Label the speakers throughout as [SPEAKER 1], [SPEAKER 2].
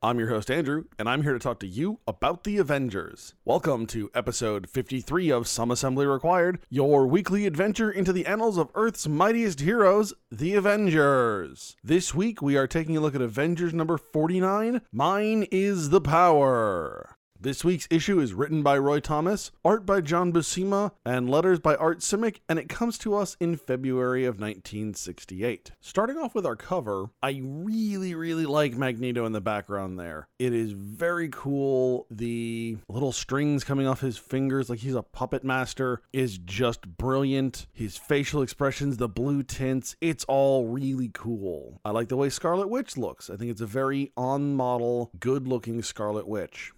[SPEAKER 1] I'm your host, Andrew, and I'm here to talk to you about the Avengers. Welcome to episode 53 of Some Assembly Required, your weekly adventure into the annals of Earth's mightiest heroes, the Avengers. This week, we are taking a look at Avengers number 49 Mine is the Power. This week's issue is written by Roy Thomas, art by John Buscema, and letters by Art Simek, and it comes to us in February of 1968. Starting off with our cover, I really, really like Magneto in the background there. It is very cool. The little strings coming off his fingers, like he's a puppet master, is just brilliant. His facial expressions, the blue tints, it's all really cool. I like the way Scarlet Witch looks. I think it's a very on model, good looking Scarlet Witch.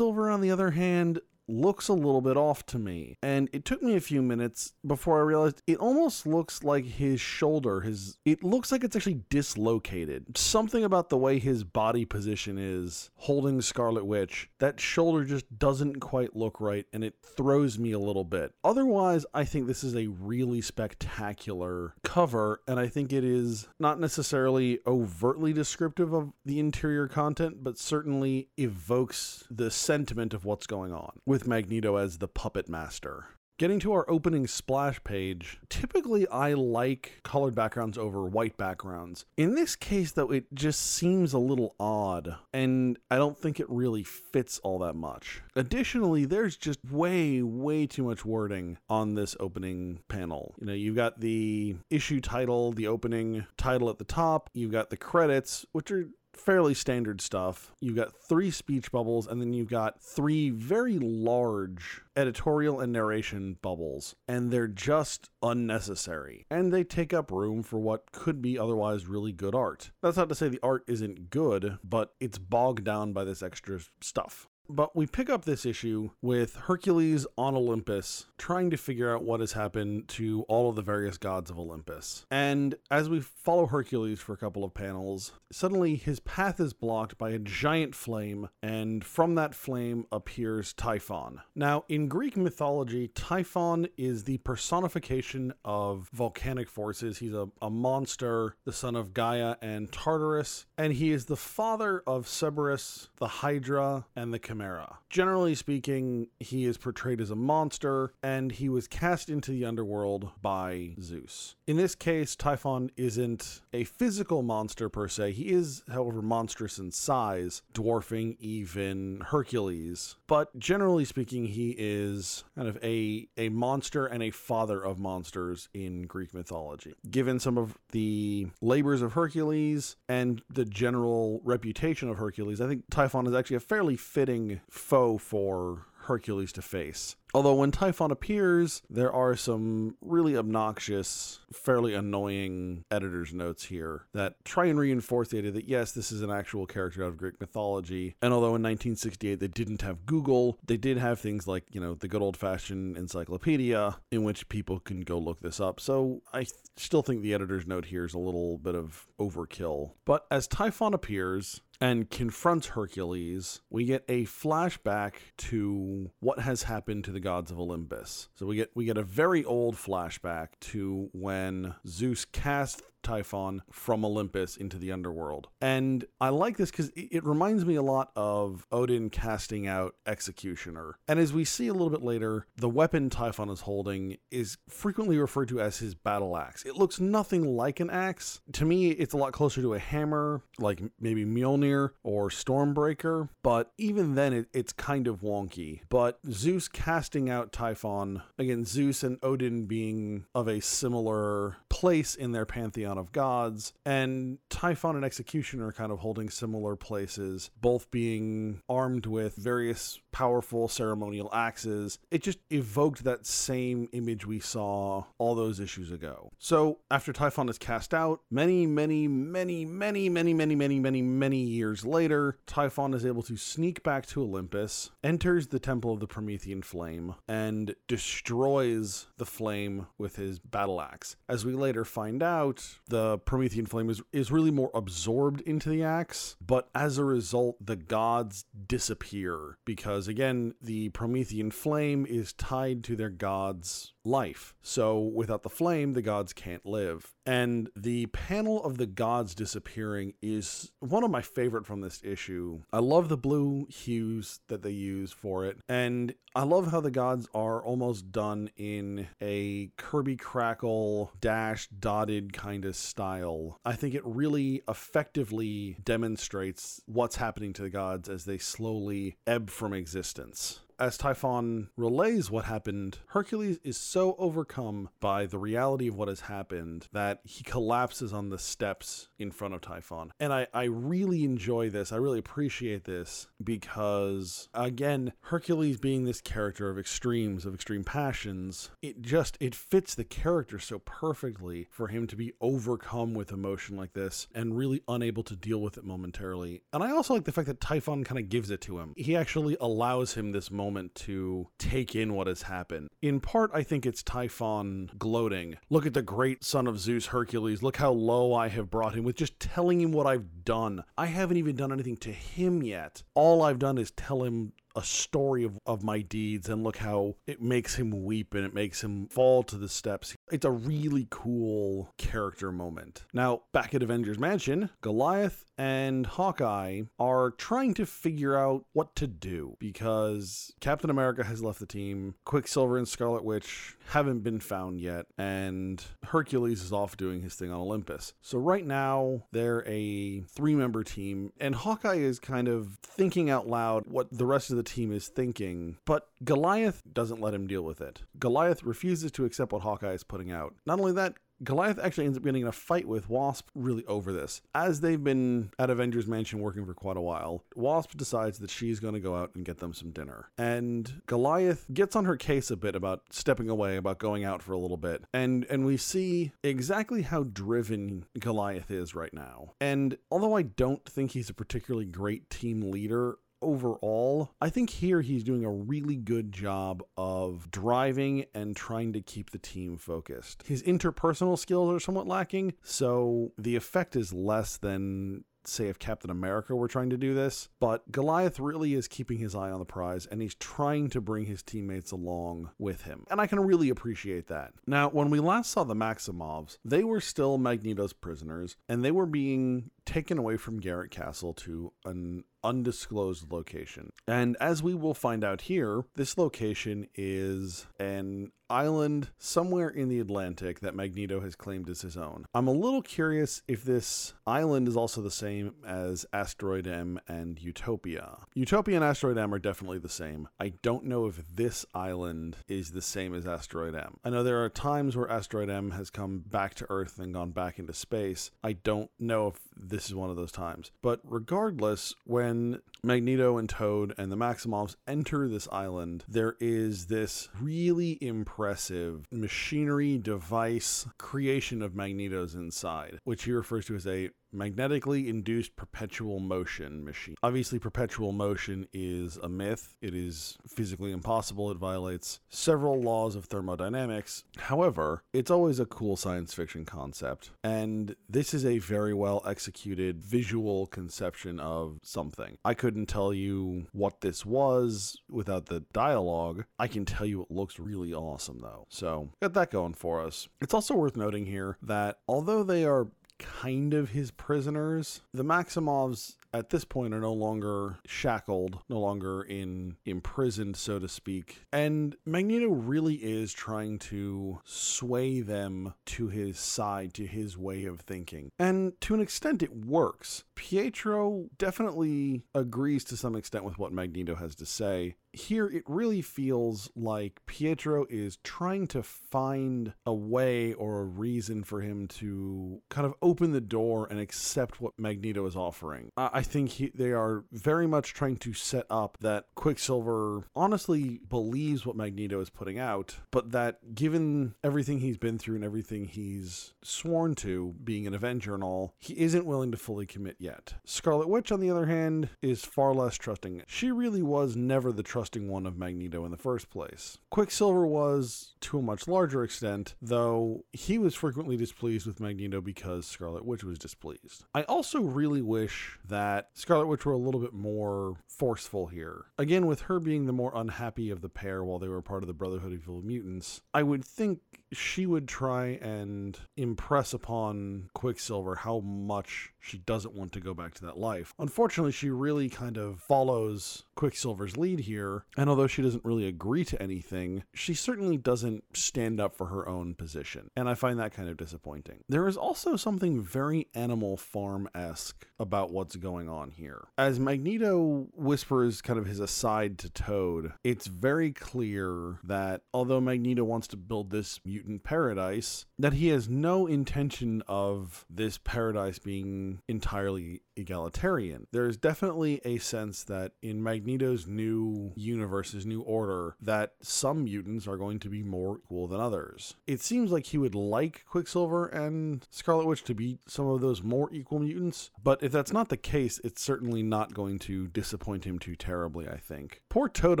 [SPEAKER 1] Quicksilver, on the other hand, looks a little bit off to me. And it took me a few minutes before I realized it almost looks like his shoulder, his it looks like it's actually dislocated. Something about the way his body position is holding Scarlet Witch, that shoulder just doesn't quite look right and it throws me a little bit. Otherwise, I think this is a really spectacular cover and I think it is not necessarily overtly descriptive of the interior content, but certainly evokes the sentiment of what's going on with Magneto as the puppet master. Getting to our opening splash page, typically I like colored backgrounds over white backgrounds. In this case, though, it just seems a little odd, and I don't think it really fits all that much. Additionally, there's just way, way too much wording on this opening panel. You know, you've got the issue title, the opening title at the top, you've got the credits, which are fairly standard stuff. You've got three speech bubbles, and then you've got three very large editorial and narration bubbles, and they're just unnecessary. And they take up room for what could be otherwise really good art. That's not to say the art isn't good, but it's bogged down by this extra stuff. But we pick up this issue with Hercules on Olympus trying to figure out what has happened to all of the various gods of Olympus. And as we follow Hercules for a couple of panels, suddenly his path is blocked by a giant flame, and from that flame appears Typhon. Now, in Greek mythology, Typhon is the personification of volcanic forces. He's a, a monster, the son of Gaia and Tartarus, and he is the father of Cerberus, the Hydra, and the Chimera. Generally speaking, he is portrayed as a monster, and he was cast into the underworld by Zeus. In this case, Typhon isn't a physical monster per se. He is, however, monstrous in size, dwarfing even Hercules. But generally speaking, he is kind of a, a monster and a father of monsters in Greek mythology. Given some of the labors of Hercules and the general reputation of Hercules, I think Typhon is actually a fairly fitting foe for Hercules to face. Although when Typhon appears, there are some really obnoxious, fairly annoying editor's notes here that try and reinforce the idea that yes, this is an actual character out of Greek mythology. And although in 1968 they didn't have Google, they did have things like, you know, the good old fashioned encyclopedia in which people can go look this up. So I still think the editor's note here is a little bit of overkill. But as Typhon appears, and confronts Hercules, we get a flashback to what has happened to the gods of Olympus. So we get we get a very old flashback to when Zeus cast Typhon from Olympus into the underworld. And I like this because it reminds me a lot of Odin casting out Executioner. And as we see a little bit later, the weapon Typhon is holding is frequently referred to as his battle axe. It looks nothing like an axe. To me, it's a lot closer to a hammer, like maybe Mjolnir or Stormbreaker. But even then, it, it's kind of wonky. But Zeus casting out Typhon, again, Zeus and Odin being of a similar place in their pantheon of gods. And Typhon and Executioner are kind of holding similar places, both being armed with various powerful ceremonial axes. It just evoked that same image we saw all those issues ago. So after Typhon is cast out, many, many, many, many, many, many, many, many, many years later, Typhon is able to sneak back to Olympus, enters the Temple of the Promethean Flame, and destroys the flame with his battle axe. As we later find out, the Promethean Flame is, is really more absorbed into the axe, but as a result, the gods disappear because, again, the Promethean Flame is tied to their god's life. So without the flame, the gods can't live. And the panel of the gods disappearing is one of my favorite from this issue. I love the blue hues that they use for it. And I love how the gods are almost done in a Kirby Crackle dash dotted kind of style. I think it really effectively demonstrates what's happening to the gods as they slowly ebb from existence as Typhon relays what happened, Hercules is so overcome by the reality of what has happened that he collapses on the steps in front of Typhon. And I, I really enjoy this. I really appreciate this because, again, Hercules being this character of extremes, of extreme passions, it just, it fits the character so perfectly for him to be overcome with emotion like this and really unable to deal with it momentarily. And I also like the fact that Typhon kind of gives it to him. He actually allows him this moment moment to take in what has happened. In part, I think it's Typhon gloating. Look at the great son of Zeus, Hercules. Look how low I have brought him with just telling him what I've done. I haven't even done anything to him yet. All I've done is tell him a story of, of my deeds and look how it makes him weep and it makes him fall to the steps. It's a really cool character moment. Now, back at Avengers Mansion, Goliath and Hawkeye are trying to figure out what to do because Captain America has left the team, Quicksilver and Scarlet Witch haven't been found yet, and Hercules is off doing his thing on Olympus. So right now, they're a three member team, and Hawkeye is kind of thinking out loud what the rest of the team is thinking, but Goliath doesn't let him deal with it. Goliath refuses to accept what Hawkeye is putting out. Not only that, Goliath actually ends up getting in a fight with Wasp really over this. As they've been at Avengers Mansion working for quite a while, Wasp decides that she's going to go out and get them some dinner. And Goliath gets on her case a bit about stepping away, about going out for a little bit. And and we see exactly how driven Goliath is right now. And although I don't think he's a particularly great team leader, overall, I think here he's doing a really good job of driving and trying to keep the team focused. His interpersonal skills are somewhat lacking, so the effect is less than say if Captain America were trying to do this, but Goliath really is keeping his eye on the prize and he's trying to bring his teammates along with him. And I can really appreciate that. Now, when we last saw the Maximoffs, they were still Magneto's prisoners and they were being taken away from Garrett Castle to an undisclosed location. And as we will find out here, this location is an island somewhere in the Atlantic that Magneto has claimed as his own. I'm a little curious if this island is also the same as Asteroid M and Utopia. Utopia and Asteroid M are definitely the same. I don't know if this island is the same as Asteroid M. I know there are times where Asteroid M has come back to Earth and gone back into space. I don't know if this is one of those times. But regardless, when and Magneto and Toad and the Maximoffs enter this island, there is this really impressive machinery device creation of Magneto's inside, which he refers to as a magnetically induced perpetual motion machine. Obviously, perpetual motion is a myth. It is physically impossible. It violates several laws of thermodynamics. However, it's always a cool science fiction concept. And this is a very well executed visual conception of something. I couldn't tell you what this was without the dialogue. I can tell you it looks really awesome, though. So, got that going for us. It's also worth noting here that although they are kind of his prisoners. The Maximoffs at this point are no longer shackled, no longer in imprisoned, so to speak. And Magneto really is trying to sway them to his side, to his way of thinking. And to an extent, it works. Pietro definitely agrees to some extent with what Magneto has to say. Here, it really feels like Pietro is trying to find a way or a reason for him to kind of open the door and accept what Magneto is offering. I I think he, they are very much trying to set up that Quicksilver honestly believes what Magneto is putting out, but that given everything he's been through and everything he's sworn to, being an Avenger and all, he isn't willing to fully commit yet. Scarlet Witch, on the other hand, is far less trusting. She really was never the trusting one of Magneto in the first place. Quicksilver was, to a much larger extent, though he was frequently displeased with Magneto because Scarlet Witch was displeased. I also really wish that Scarlet Witch were a little bit more forceful here. Again, with her being the more unhappy of the pair while they were part of the Brotherhood of Evil Mutants, I would think she would try and impress upon Quicksilver how much she doesn't want to go back to that life. Unfortunately, she really kind of follows Quicksilver's lead here, and although she doesn't really agree to anything, she certainly doesn't stand up for her own position, and I find that kind of disappointing. There is also something very Animal Farm esque about what's going on here. As Magneto whispers kind of his aside to Toad, it's very clear that although Magneto wants to build this mutant paradise, that he has no intention of this paradise being entirely egalitarian. There is definitely a sense that in Magneto's new universe, his new order, that some mutants are going to be more equal than others. It seems like he would like Quicksilver and Scarlet Witch to be some of those more equal mutants, but if that's not the case, it's certainly not going to disappoint him too terribly, I think. Poor Toad,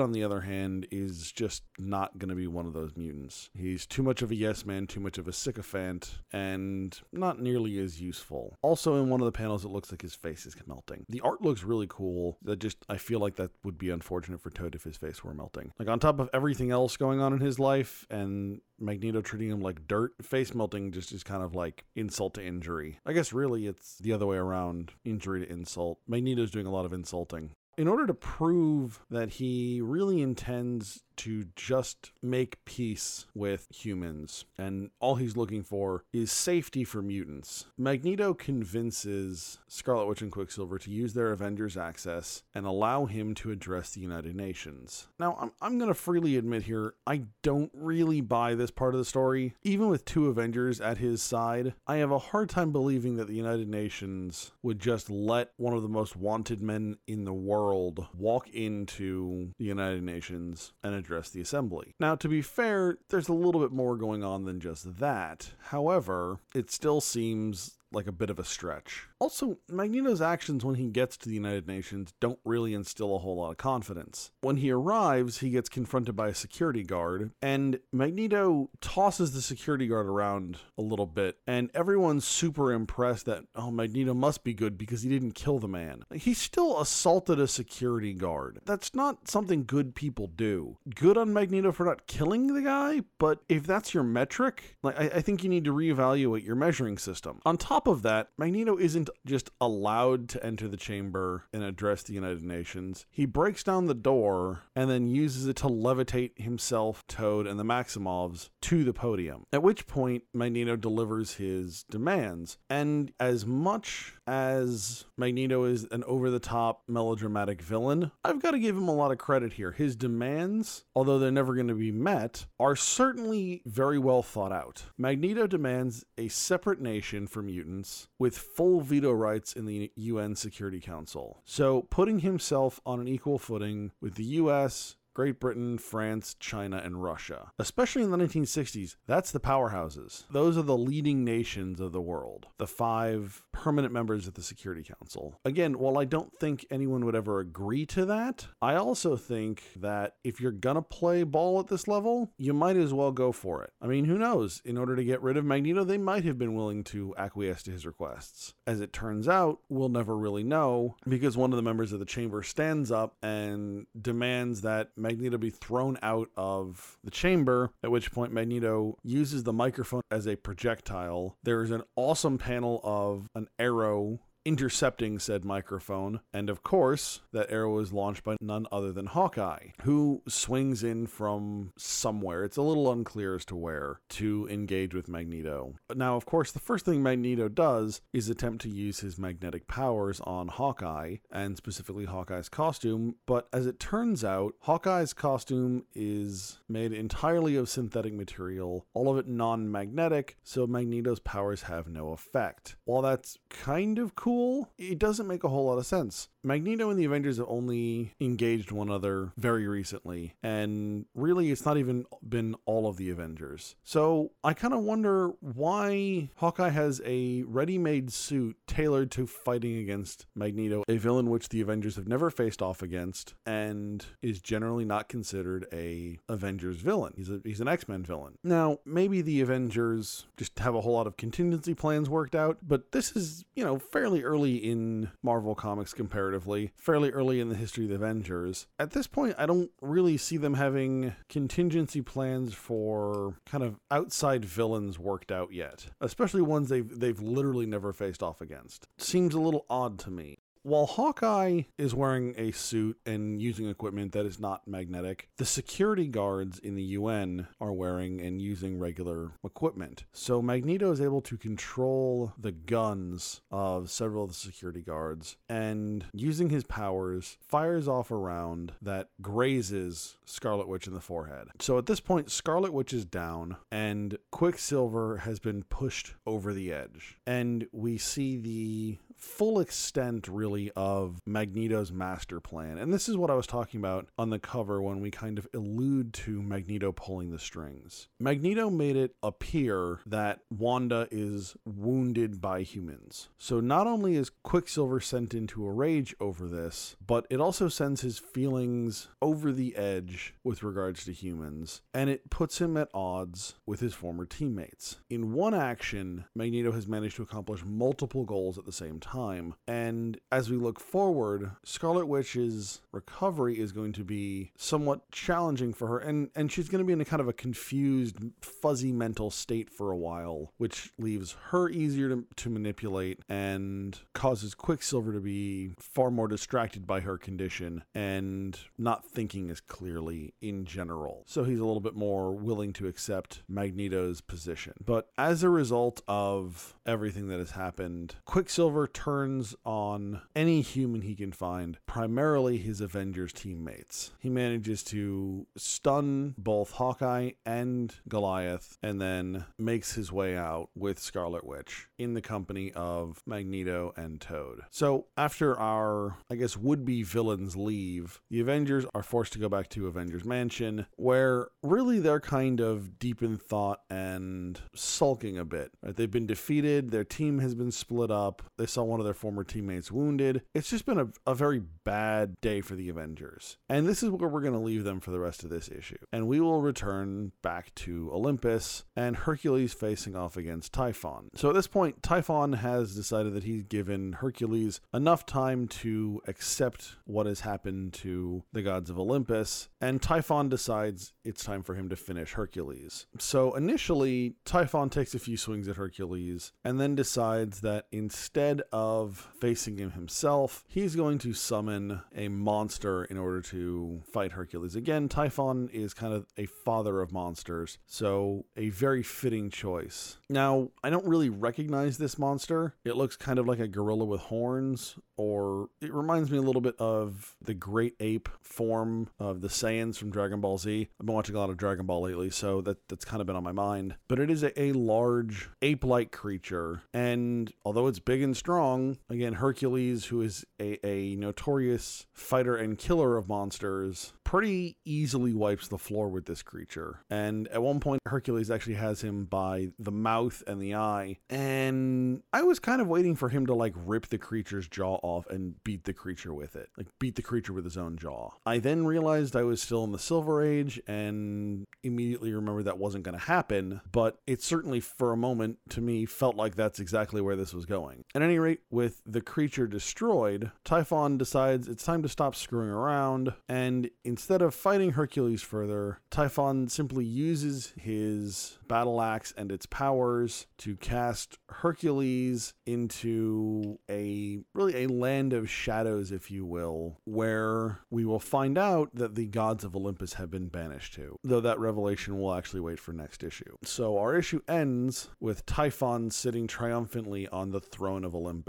[SPEAKER 1] on the other hand, is just not going to be one of those mutants. He's too much of a yes man, too much of a sycophant, and not nearly as useful. Also, in one of the panels, it looks like his face is melting. The art looks really cool. That just, I feel like that would be unfortunate for Toad if his face were melting. Like, on top of everything else going on in his life, and Magneto treating him like dirt, face melting just is kind of like insult to injury. I guess really it's the other way around injury to insult. Magneto's doing a lot of insulting. In order to prove that he really intends to just make peace with humans, and all he's looking for is safety for mutants. Magneto convinces Scarlet Witch and Quicksilver to use their Avengers access and allow him to address the United Nations. Now, I'm, I'm going to freely admit here, I don't really buy this part of the story. Even with two Avengers at his side, I have a hard time believing that the United Nations would just let one of the most wanted men in the world walk into the United Nations and address the assembly. Now, to be fair, there's a little bit more going on than just that. However, it still seems like a bit of a stretch. Also, Magneto's actions when he gets to the United Nations don't really instill a whole lot of confidence. When he arrives, he gets confronted by a security guard, and Magneto tosses the security guard around a little bit, and everyone's super impressed that, oh, Magneto must be good because he didn't kill the man. He still assaulted a security guard. That's not something good people do. Good on Magneto for not killing the guy, but if that's your metric, like I, I think you need to reevaluate your measuring system. On top of that, Magneto isn't just allowed to enter the chamber and address the United Nations. He breaks down the door and then uses it to levitate himself, Toad, and the Maximoffs to the podium. At which point, Magneto delivers his demands. And as much as Magneto is an over the top melodramatic villain, I've got to give him a lot of credit here. His demands, although they're never going to be met, are certainly very well thought out. Magneto demands a separate nation for mutants with full veto rights in the UN Security Council. So, putting himself on an equal footing with the US, Great Britain, France, China, and Russia. Especially in the 1960s, that's the powerhouses. Those are the leading nations of the world, the five permanent members of the Security Council. Again, while I don't think anyone would ever agree to that, I also think that if you're gonna play ball at this level, you might as well go for it. I mean, who knows? In order to get rid of Magneto, they might have been willing to acquiesce to his requests. As it turns out, we'll never really know because one of the members of the chamber stands up and demands that Magneto be thrown out of the chamber, at which point Magneto uses the microphone as a projectile. There's an awesome panel of an arrow intercepting said microphone. And of course, that arrow is launched by none other than Hawkeye, who swings in from somewhere. It's a little unclear as to where to engage with Magneto. Now, of course, the first thing Magneto does is attempt to use his magnetic powers on Hawkeye, and specifically Hawkeye's costume. But as it turns out, Hawkeye's costume is made entirely of synthetic material, all of it non magnetic, so Magneto's powers have no effect. While that's kind of cool, it doesn't make a whole lot of sense. Magneto and the Avengers have only engaged one another very recently, and really it's not even been all of the Avengers. So I kind of wonder why Hawkeye has a ready made suit tailored to fighting against Magneto, a villain which the Avengers have never faced off against and is generally not considered a Avengers villain. He's, a, he's an X Men villain. Now, maybe the Avengers just have a whole lot of contingency plans worked out, but this is, you know, fairly early in Marvel Comics comparatively fairly early in the history of the Avengers. At this point, I don't really see them having contingency plans for kind of outside villains worked out yet, especially ones they've they've literally never faced off against. Seems a little odd to me. While Hawkeye is wearing a suit and using equipment that is not magnetic, the security guards in the UN are wearing and using regular equipment. So Magneto is able to control the guns of several of the security guards and using his powers fires off a round that grazes Scarlet Witch in the forehead. So at this point Scarlet Witch is down and Quicksilver has been pushed over the edge. And we see the full extent, really, of Magneto's master plan. And this is what I was talking about on the cover when we kind of allude to Magneto pulling the strings. Magneto made it appear that Wanda is wounded by humans. So not only is Quicksilver sent into a rage over this, but it also sends his feelings over the edge with regards to humans, and it puts him at odds with his former teammates. In one action, Magneto has managed to accomplish multiple goals at the same time time. And as we look forward, Scarlet Witch's recovery is going to be somewhat challenging for her, and, and she's going to be in a kind of a confused, fuzzy mental state for a while, which leaves her easier to, to manipulate and causes Quicksilver to be far more distracted by her condition and not thinking as clearly in general. So he's a little bit more willing to accept Magneto's position. But as a result of everything that has happened, Quicksilver turns on any human he can find, primarily his Avengers teammates. He manages to stun both Hawkeye and Goliath and then makes his way out with Scarlet Witch in the company of Magneto and Toad. So, after our, I guess, would be villains leave, the Avengers are forced to go back to Avengers Mansion, where really they're kind of deep in thought and sulking a bit. Right? They've been defeated, their team has been split up, they saw one of their former teammates wounded. It's just been a, a very bad day for the Avengers. And this is where we're going to leave them for the rest of this issue. And we will return back to Olympus and Hercules facing off against Typhon. So at this point, Typhon has decided that he's given Hercules enough time to accept what has happened to the gods of Olympus. And Typhon decides it's time for him to finish Hercules. So initially, Typhon takes a few swings at Hercules and then decides that instead of facing him himself, he's going to summon a monster in order to fight Hercules. Again, Typhon is kind of a father of monsters, so a very fitting choice. Now, I don't really recognize this monster. It looks kind of like a gorilla with horns, or it reminds me a little bit of the great ape form of the Saiyans from Dragon Ball Z. I've been watching a lot of Dragon Ball lately, so that, that's kind of been on my mind. But it is a, a large ape like creature, and although it's big and strong, again, Hercules, who is a, a notorious fighter and killer of monsters, pretty easily wipes the floor with this creature. And at one point, Hercules actually has him by the mouth and the eye. And I was kind of waiting for him to like rip the creature's jaw off and beat the creature with it, like beat the creature with his own jaw. I then realized I was still in the Silver Age and immediately remembered that wasn't going to happen. But it certainly, for a moment, to me, felt like that's exactly where this was going. At any rate, with the creature destroyed, Typhon decides it's time to stop screwing around, and instead of fighting Hercules further, Typhon simply uses his battle axe and its powers to cast Hercules into a really a land of shadows, if you will, where we will find out that the gods of Olympus have been banished to, though that revelation will actually wait for next issue. So our issue ends with Typhon sitting triumphantly on the throne of Olympus.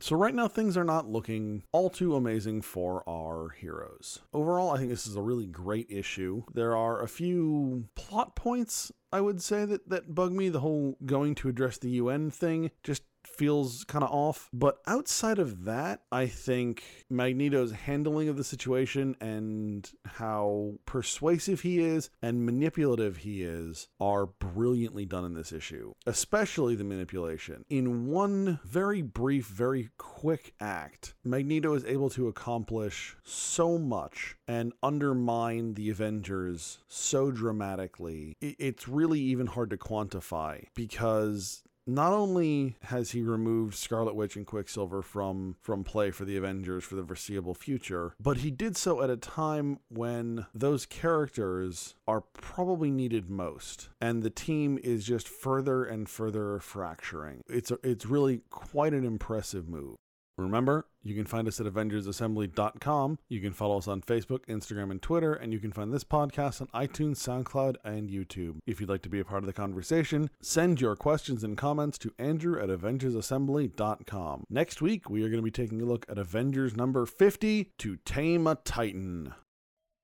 [SPEAKER 1] So right now things are not looking all too amazing for our heroes. Overall, I think this is a really great issue. There are a few plot points I would say that that bug me. The whole going to address the UN thing just feels kind of off. But outside of that, I think Magneto's handling of the situation and how persuasive he is and manipulative he is are brilliantly done in this issue, especially the manipulation. In one very brief, very quick act, Magneto is able to accomplish so much and undermine the Avengers so dramatically. It's really even hard to quantify because not only has he removed Scarlet Witch and Quicksilver from from play for the Avengers for the foreseeable future, but he did so at a time when those characters are probably needed most, and the team is just further and further fracturing. It's a, it's really quite an impressive move. Remember, you can find us at AvengersAssembly.com. You can follow us on Facebook, Instagram, and Twitter, and you can find this podcast on iTunes, SoundCloud, and YouTube. If you'd like to be a part of the conversation, send your questions and comments to Andrew at AvengersAssembly.com. Next week, we are going to be taking a look at Avengers number 50 to Tame a Titan.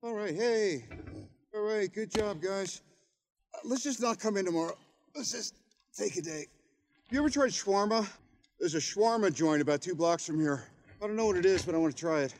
[SPEAKER 2] All right, hey. All right, good job, guys. Let's just not come in tomorrow. Let's just take a day. You ever tried shawarma? There's a shawarma joint about two blocks from here. I don't know what it is, but I want to try it.